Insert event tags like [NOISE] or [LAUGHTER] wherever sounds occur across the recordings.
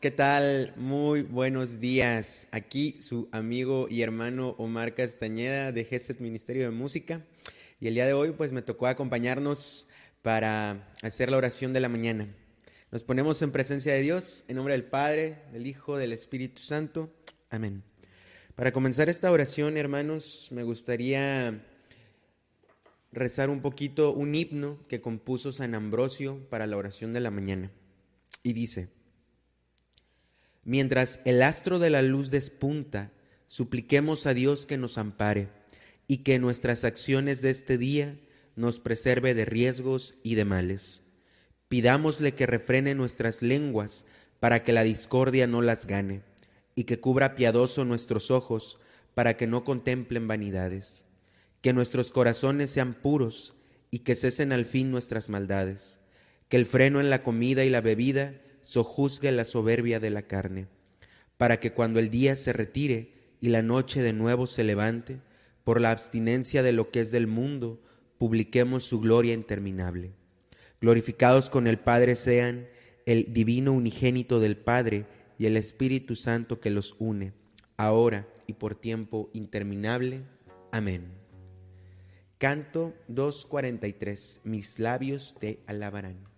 ¿qué tal? Muy buenos días. Aquí su amigo y hermano Omar Castañeda de GESET Ministerio de Música. Y el día de hoy pues me tocó acompañarnos para hacer la oración de la mañana. Nos ponemos en presencia de Dios, en nombre del Padre, del Hijo, del Espíritu Santo. Amén. Para comenzar esta oración, hermanos, me gustaría rezar un poquito un himno que compuso San Ambrosio para la oración de la mañana. Y dice, mientras el astro de la luz despunta, supliquemos a Dios que nos ampare y que nuestras acciones de este día nos preserve de riesgos y de males. Pidámosle que refrene nuestras lenguas para que la discordia no las gane y que cubra piadoso nuestros ojos para que no contemplen vanidades que nuestros corazones sean puros y que cesen al fin nuestras maldades, que el freno en la comida y la bebida sojuzgue la soberbia de la carne, para que cuando el día se retire y la noche de nuevo se levante, por la abstinencia de lo que es del mundo, publiquemos su gloria interminable. Glorificados con el Padre sean el divino unigénito del Padre y el Espíritu Santo que los une, ahora y por tiempo interminable. Amén. Canto 243. Mis labios te alabarán.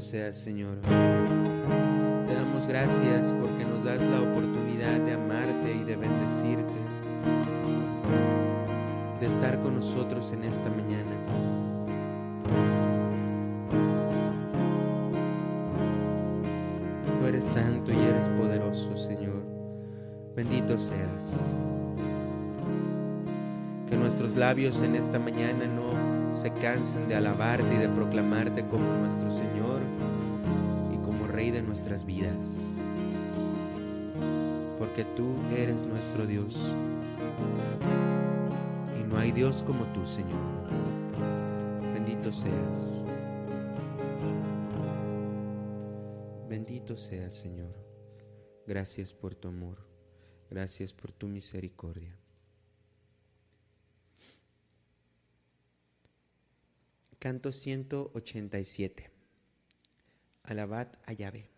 Señor. Te damos gracias porque nos das la oportunidad de amarte y de bendecirte, de estar con nosotros en esta mañana. Tú eres santo y eres poderoso, Señor. Bendito seas. Que nuestros labios en esta mañana no se cansen de alabarte y de proclamarte como nuestro Señor y como Rey de nuestras vidas. Porque tú eres nuestro Dios. Y no hay Dios como tú, Señor. Bendito seas. Bendito seas, Señor. Gracias por tu amor. Gracias por tu misericordia. Canto 187. Alabad a Yahvé.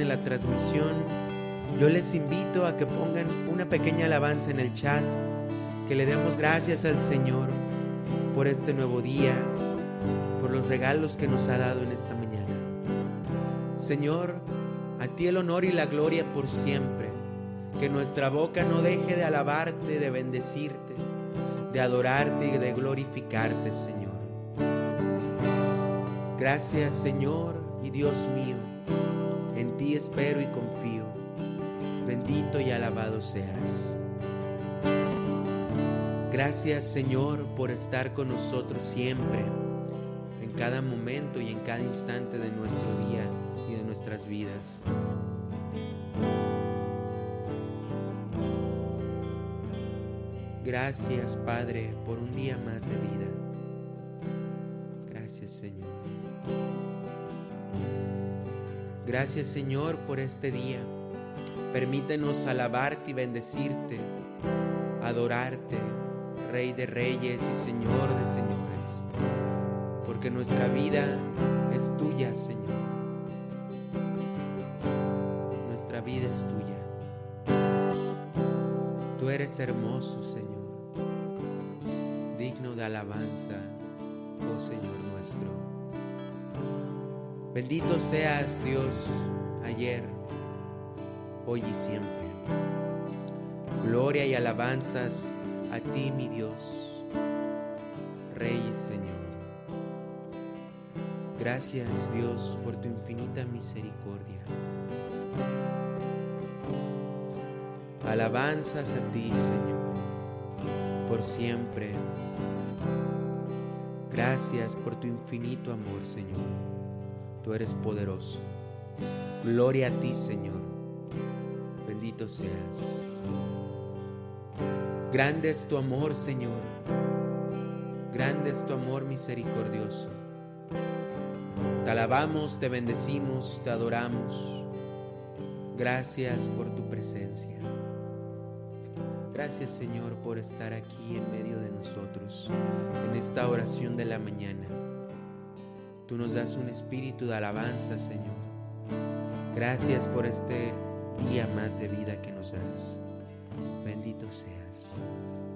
En la transmisión, yo les invito a que pongan una pequeña alabanza en el chat, que le demos gracias al Señor por este nuevo día, por los regalos que nos ha dado en esta mañana. Señor, a ti el honor y la gloria por siempre. Que nuestra boca no deje de alabarte, de bendecirte, de adorarte y de glorificarte, Señor. Gracias, Señor y Dios mío ti espero y confío. Bendito y alabado seas. Gracias Señor por estar con nosotros siempre, en cada momento y en cada instante de nuestro día y de nuestras vidas. Gracias Padre por un día más de vida. Gracias Señor. Gracias Señor por este día. Permítenos alabarte y bendecirte, adorarte, Rey de Reyes y Señor de Señores, porque nuestra vida es tuya, Señor. Nuestra vida es tuya. Tú eres hermoso, Señor, digno de alabanza, oh Señor nuestro. Bendito seas Dios ayer, hoy y siempre. Gloria y alabanzas a ti, mi Dios, Rey y Señor. Gracias, Dios, por tu infinita misericordia. Alabanzas a ti, Señor, por siempre. Gracias por tu infinito amor, Señor. Tú eres poderoso. Gloria a ti, Señor. Bendito seas. Grande es tu amor, Señor. Grande es tu amor misericordioso. Te alabamos, te bendecimos, te adoramos. Gracias por tu presencia. Gracias Señor por estar aquí en medio de nosotros en esta oración de la mañana. Tú nos das un espíritu de alabanza, Señor. Gracias por este día más de vida que nos das. Bendito seas.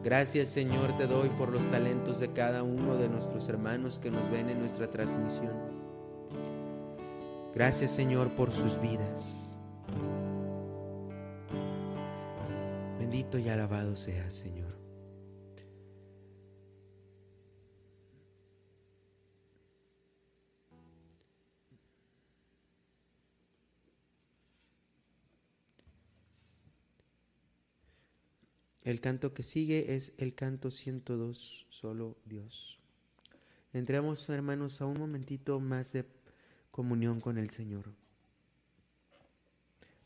Gracias Señor te doy por los talentos de cada uno de nuestros hermanos que nos ven en nuestra transmisión. Gracias Señor por sus vidas. Bendito y alabado seas Señor. El canto que sigue es el canto 102, solo Dios. Entremos, hermanos, a un momentito más de comunión con el Señor.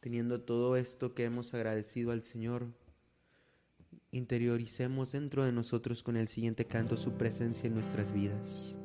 Teniendo todo esto que hemos agradecido al Señor, interioricemos dentro de nosotros con el siguiente canto su presencia en nuestras vidas.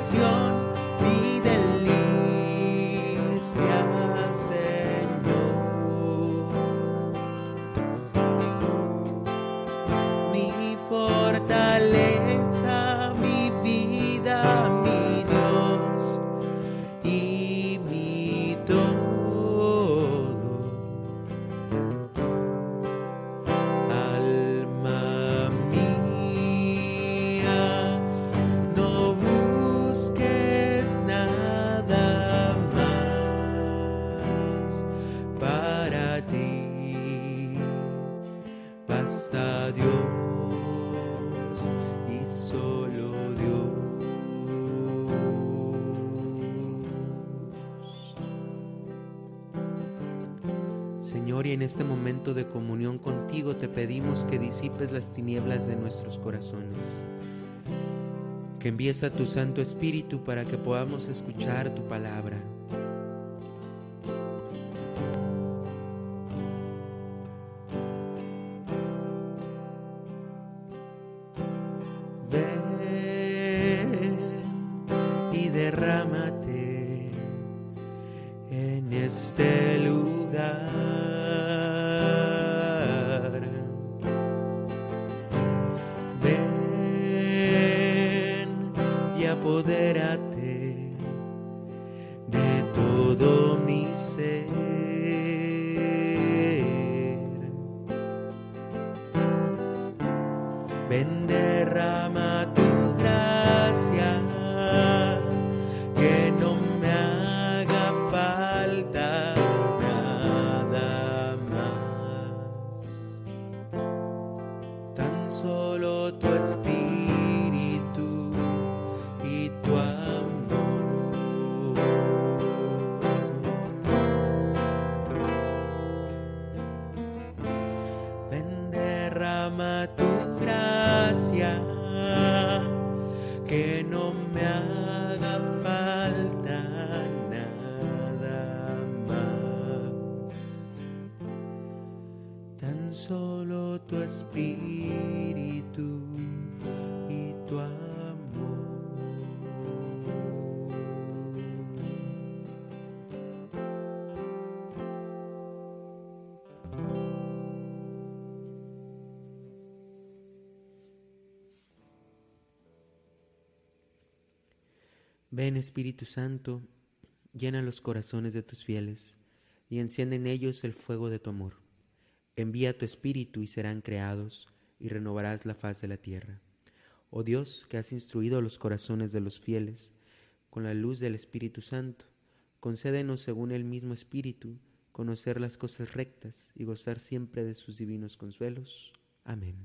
diversión. De comunión contigo te pedimos que disipes las tinieblas de nuestros corazones, que envíes a tu Santo Espíritu para que podamos escuchar tu palabra. Solo tu espíritu Ven Espíritu Santo, llena los corazones de tus fieles y enciende en ellos el fuego de tu amor. Envía tu Espíritu y serán creados y renovarás la faz de la tierra. Oh Dios, que has instruido los corazones de los fieles con la luz del Espíritu Santo, concédenos según el mismo Espíritu conocer las cosas rectas y gozar siempre de sus divinos consuelos. Amén.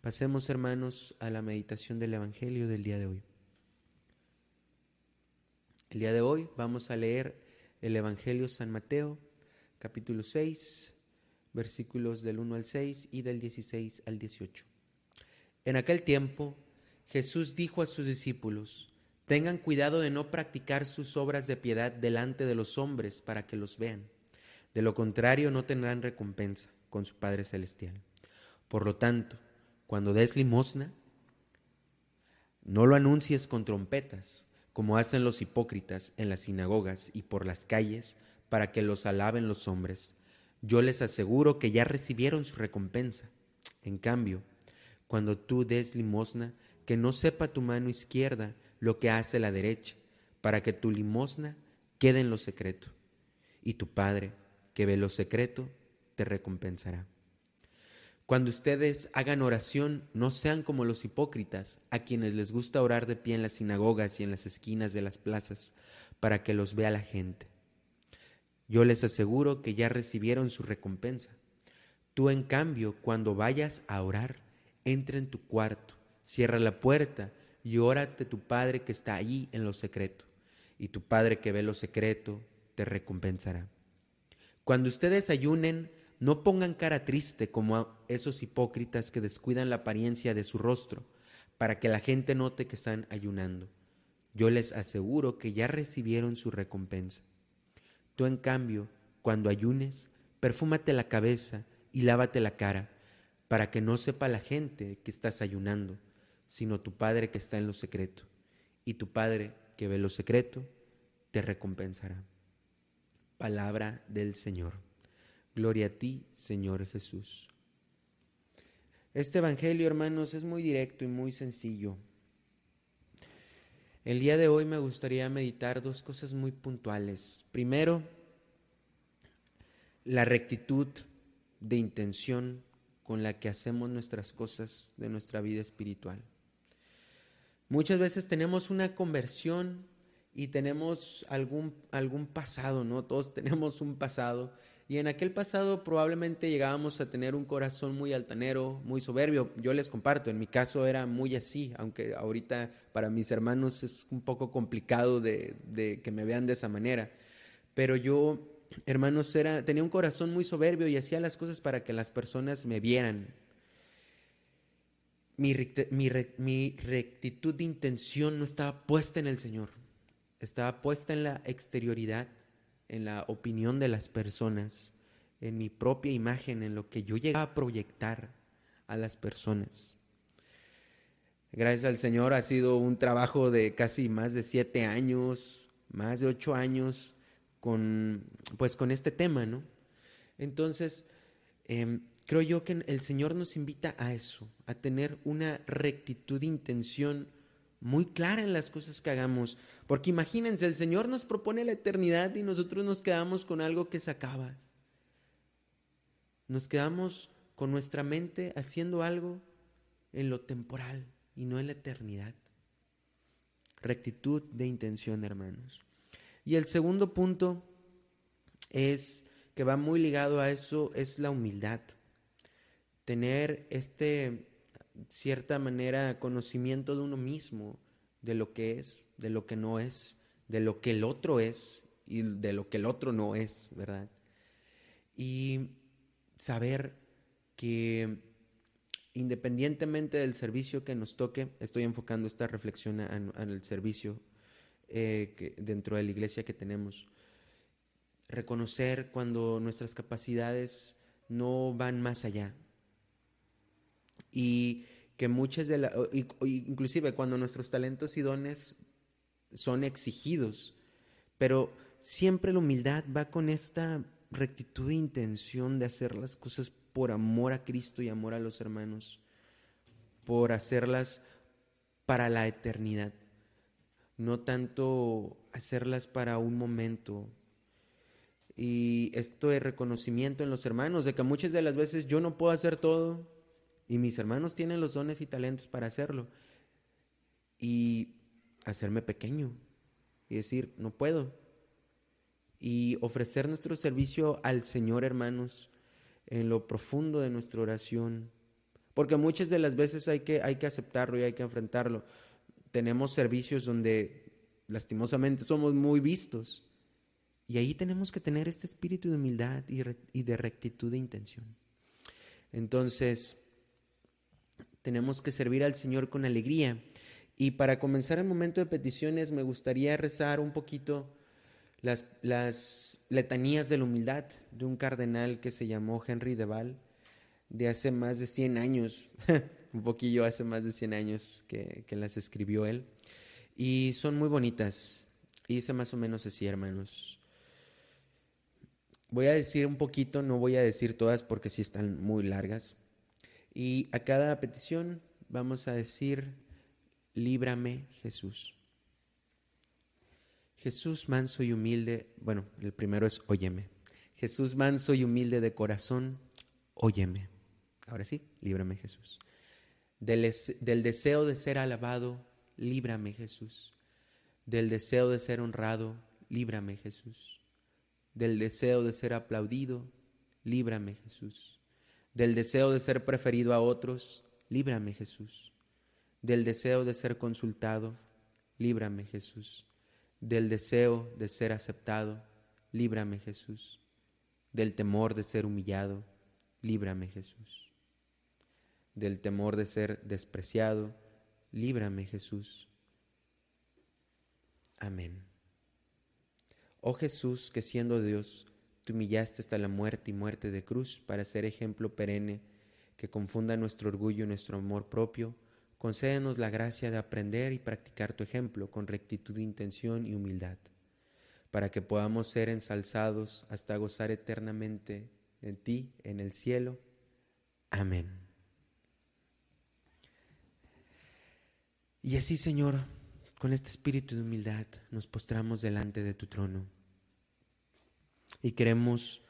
Pasemos, hermanos, a la meditación del Evangelio del día de hoy. El día de hoy vamos a leer el Evangelio San Mateo, capítulo 6, versículos del 1 al 6 y del 16 al 18. En aquel tiempo Jesús dijo a sus discípulos, tengan cuidado de no practicar sus obras de piedad delante de los hombres para que los vean. De lo contrario no tendrán recompensa con su Padre Celestial. Por lo tanto, cuando des limosna, no lo anuncies con trompetas como hacen los hipócritas en las sinagogas y por las calles, para que los alaben los hombres. Yo les aseguro que ya recibieron su recompensa. En cambio, cuando tú des limosna, que no sepa tu mano izquierda lo que hace la derecha, para que tu limosna quede en lo secreto. Y tu Padre, que ve lo secreto, te recompensará. Cuando ustedes hagan oración, no sean como los hipócritas, a quienes les gusta orar de pie en las sinagogas y en las esquinas de las plazas, para que los vea la gente. Yo les aseguro que ya recibieron su recompensa. Tú, en cambio, cuando vayas a orar, entra en tu cuarto, cierra la puerta y órate tu Padre que está allí en lo secreto, y tu Padre que ve lo secreto te recompensará. Cuando ustedes ayunen, no pongan cara triste como esos hipócritas que descuidan la apariencia de su rostro para que la gente note que están ayunando. Yo les aseguro que ya recibieron su recompensa. Tú, en cambio, cuando ayunes, perfúmate la cabeza y lávate la cara, para que no sepa la gente que estás ayunando, sino tu Padre que está en lo secreto. Y tu Padre que ve lo secreto, te recompensará. Palabra del Señor. Gloria a ti, Señor Jesús. Este Evangelio, hermanos, es muy directo y muy sencillo. El día de hoy me gustaría meditar dos cosas muy puntuales. Primero, la rectitud de intención con la que hacemos nuestras cosas de nuestra vida espiritual. Muchas veces tenemos una conversión y tenemos algún, algún pasado, ¿no? Todos tenemos un pasado y en aquel pasado probablemente llegábamos a tener un corazón muy altanero, muy soberbio. Yo les comparto, en mi caso era muy así, aunque ahorita para mis hermanos es un poco complicado de, que me vean de esa manera. Pero yo hermanos, tenía un corazón muy soberbio y hacía las cosas para que las personas me vieran. Mi, mi rectitud de intención no estaba puesta en el Señor, estaba puesta en la exterioridad, en la opinión de las personas, en mi propia imagen, en lo que yo llegaba a proyectar a las personas. Gracias al Señor ha sido un trabajo de casi más de siete años, más de ocho años con, pues, con este tema, ¿no? Entonces, em, creo yo que el Señor nos invita a eso, a tener una rectitud de intención muy clara en las cosas que hagamos. Porque imagínense, el Señor nos propone la eternidad y nosotros nos quedamos con algo que se acaba. Nos quedamos con nuestra mente haciendo algo en lo temporal y no en la eternidad. Rectitud de intención, hermanos. Y el segundo punto es que va muy ligado a eso, es la humildad. Tener este, cierta manera, conocimiento de uno mismo, de lo que es, de lo que no es, de lo que el otro es y de lo que el otro no es, ¿verdad? Y saber que independientemente del servicio que nos toque, estoy enfocando esta reflexión al servicio eh, dentro de la iglesia que tenemos. Reconocer cuando nuestras capacidades no van más allá. Y que muchas de las, inclusive cuando nuestros talentos y dones son exigidos, pero siempre la humildad va con esta rectitud de intención de hacer las cosas por amor a Cristo y amor a los hermanos, por hacerlas para la eternidad, no tanto hacerlas para un momento. Y esto de reconocimiento en los hermanos, de que muchas de las veces yo no puedo hacer todo y mis hermanos tienen los dones y talentos para hacerlo. Y hacerme pequeño y decir, no puedo. Y ofrecer nuestro servicio al Señor, hermanos, en lo profundo de nuestra oración. Porque muchas de las veces hay que, hay que aceptarlo y hay que enfrentarlo. Tenemos servicios donde lastimosamente somos muy vistos. Y ahí tenemos que tener este espíritu de humildad y, y de rectitud de intención. Entonces, tenemos que servir al Señor con alegría. Y para comenzar el momento de peticiones, me gustaría rezar un poquito las, las letanías de la humildad de un cardenal que se llamó Henry de Val, de hace más de 100 años, [LAUGHS] un poquillo hace más de 100 años que, que las escribió él, y son muy bonitas, y dice más o menos así, hermanos. Voy a decir un poquito, no voy a decir todas porque sí están muy largas. Y a cada petición vamos a decir, líbrame Jesús. Jesús manso y humilde, bueno, el primero es óyeme. Jesús manso y humilde de corazón, óyeme. Ahora sí, líbrame Jesús. Del, del, deseo de ser alabado, líbrame Jesús. Del deseo de ser honrado, líbrame Jesús. Del deseo de ser aplaudido, líbrame Jesús. Del deseo de ser preferido a otros, líbrame Jesús. Del deseo de ser consultado, líbrame Jesús del deseo de ser aceptado, líbrame Jesús. Del temor de ser humillado, líbrame Jesús. Del temor de ser despreciado, líbrame Jesús. Amén. Oh Jesús, que siendo Dios, te humillaste hasta la muerte y muerte de cruz para ser ejemplo perenne que confunda nuestro orgullo y nuestro amor propio, concédenos la gracia de aprender y practicar tu ejemplo con rectitud de intención y humildad, para que podamos ser ensalzados hasta gozar eternamente en ti, en el cielo. Amén. Y así, Señor, con este espíritu de humildad nos postramos delante de tu trono y queremos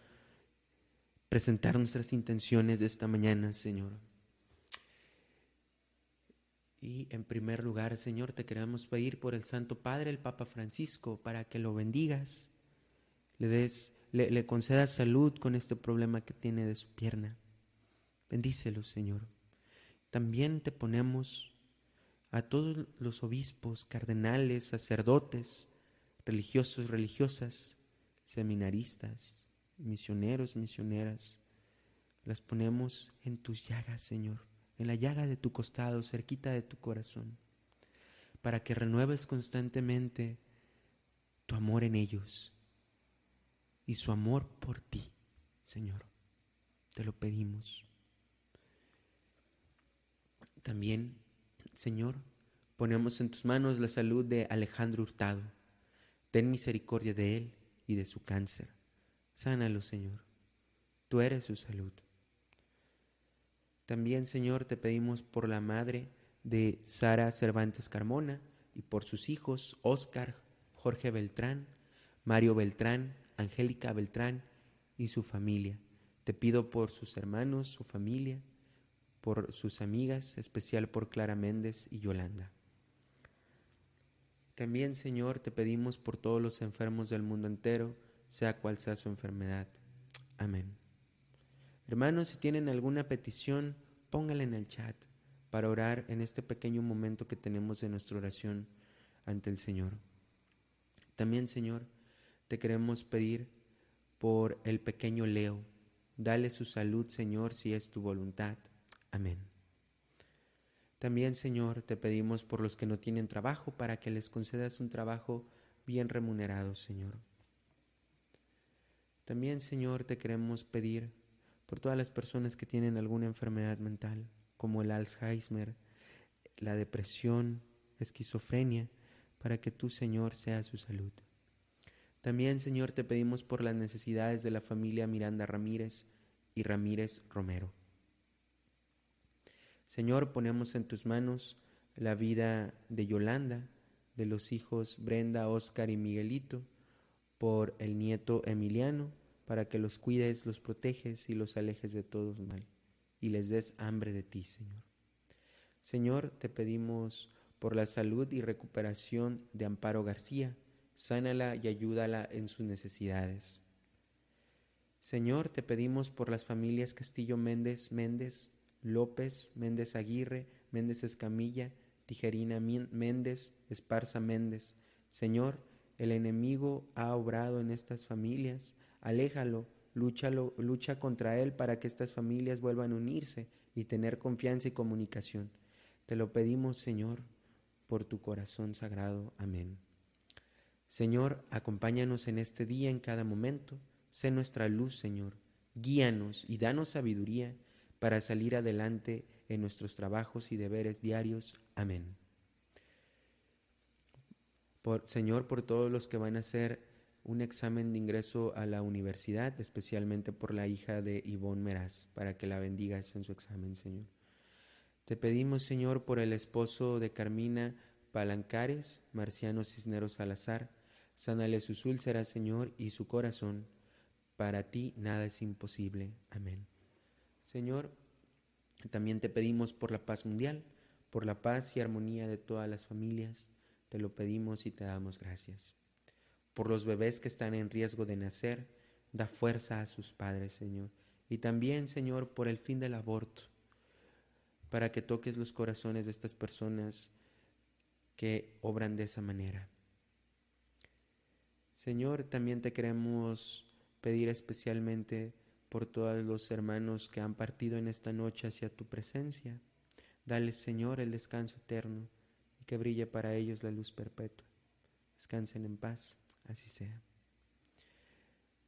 presentar nuestras intenciones de esta mañana, Señor y en primer lugar, Señor, te queremos pedir por el Santo Padre, el Papa Francisco, para que lo bendigas, le des, le, le concedas salud con este problema que tiene de su pierna. Bendícelo, Señor. También te ponemos a todos los obispos, cardenales, sacerdotes, religiosos, religiosas, seminaristas, misioneros, misioneras, las ponemos en tus llagas, Señor, en la llaga de tu costado, cerquita de tu corazón, para que renueves constantemente tu amor en ellos y su amor por ti, Señor. Te lo pedimos. También, Señor, ponemos en tus manos la salud de Alejandro Hurtado. Ten misericordia de él y de su cáncer. Sánalo, Señor. Tú eres su salud. También, Señor, te pedimos por la madre de Sara Cervantes Carmona y por sus hijos Óscar, Jorge Beltrán, Mario Beltrán, Angélica Beltrán y su familia. Te pido por sus hermanos, su familia, por sus amigas, especial por Clara Méndez y Yolanda. También, Señor, te pedimos por todos los enfermos del mundo entero, sea cual sea su enfermedad. Amén. Hermanos, si tienen alguna petición, póngala en el chat para orar en este pequeño momento que tenemos de nuestra oración ante el Señor. También, Señor, te queremos pedir por el pequeño Leo. Dale su salud, Señor, si es tu voluntad. Amén. También, Señor, te pedimos por los que no tienen trabajo para que les concedas un trabajo bien remunerado, Señor. También, Señor, te queremos pedir por todas las personas que tienen alguna enfermedad mental, como el Alzheimer, la depresión, esquizofrenia, para que tú, Señor, seas su salud. También, Señor, te pedimos por las necesidades de la familia Miranda Ramírez y Ramírez Romero. Señor, ponemos en tus manos la vida de Yolanda, de los hijos Brenda, Oscar y Miguelito, por el nieto Emiliano, para que los cuides, los proteges y los alejes de todos mal, y les des hambre de ti, Señor. Señor, te pedimos por la salud y recuperación de Amparo García, sánala y ayúdala en sus necesidades. Señor, te pedimos por las familias Castillo Méndez, Méndez, López, Méndez Aguirre, Méndez Escamilla, Tijerina Méndez, Esparza Méndez. Señor, el enemigo ha obrado en estas familias, aléjalo, lúchalo, lucha contra él para que estas familias vuelvan a unirse y tener confianza y comunicación. Te lo pedimos, Señor, por tu corazón sagrado. Amén. Señor, acompáñanos en este día en cada momento. Sé nuestra luz, Señor. Guíanos y danos sabiduría para salir adelante en nuestros trabajos y deberes diarios. Amén. Señor, por todos los que van a hacer un examen de ingreso a la universidad, especialmente por la hija de Ivonne Meraz, para que la bendigas en su examen, Señor. Te pedimos, Señor, por el esposo de Carmina Palancares, Marciano Cisneros Salazar, sánale sus úlceras, Señor, y su corazón. Para ti nada es imposible. Amén. Señor, también te pedimos por la paz mundial, por la paz y armonía de todas las familias. Te lo pedimos y te damos gracias. Por los bebés que están en riesgo de nacer, da fuerza a sus padres, Señor. Y también, Señor, por el fin del aborto, para que toques los corazones de estas personas que obran de esa manera. Señor, también te queremos pedir especialmente por todos los hermanos que han partido en esta noche hacia tu presencia. Dale, Señor, el descanso eterno y que brille para ellos la luz perpetua. Descansen en paz, así sea.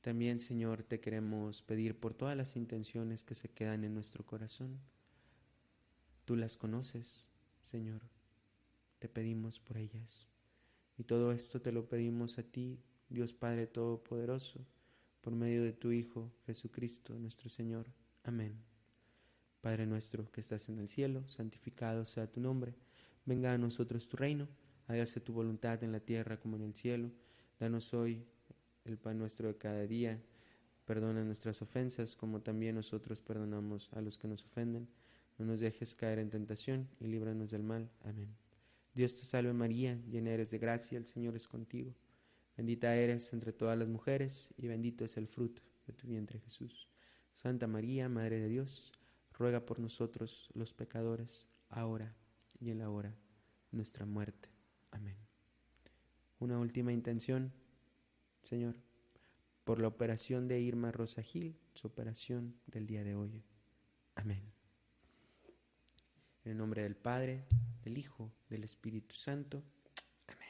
También, Señor, te queremos pedir por todas las intenciones que se quedan en nuestro corazón. Tú las conoces, Señor. Te pedimos por ellas. Y todo esto te lo pedimos a ti, Dios Padre Todopoderoso por medio de tu Hijo Jesucristo nuestro Señor. Amén. Padre nuestro que estás en el cielo, santificado sea tu nombre. Venga a nosotros tu reino, hágase tu voluntad en la tierra como en el cielo. Danos hoy el pan nuestro de cada día. Perdona nuestras ofensas como también nosotros perdonamos a los que nos ofenden. No nos dejes caer en tentación y líbranos del mal. Amén. Dios te salve María, llena eres de gracia, el Señor es contigo. Bendita eres entre todas las mujeres y bendito es el fruto de tu vientre Jesús. Santa María, Madre de Dios, ruega por nosotros los pecadores, ahora y en la hora de nuestra muerte. Amén. Una última intención, Señor, por la operación de Irma Rosa Gil, su operación del día de hoy. Amén. En el nombre del Padre, del Hijo, del Espíritu Santo. Amén.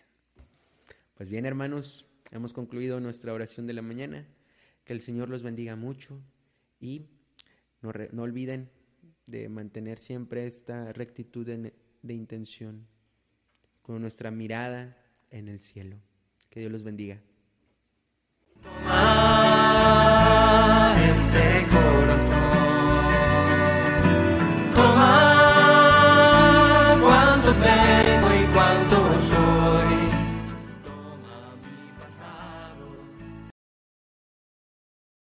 Pues bien, hermanos, hemos concluido nuestra oración de la mañana. Que el Señor los bendiga mucho y no, no olviden de mantener siempre esta rectitud de, de intención con nuestra mirada en el cielo. Que Dios los bendiga.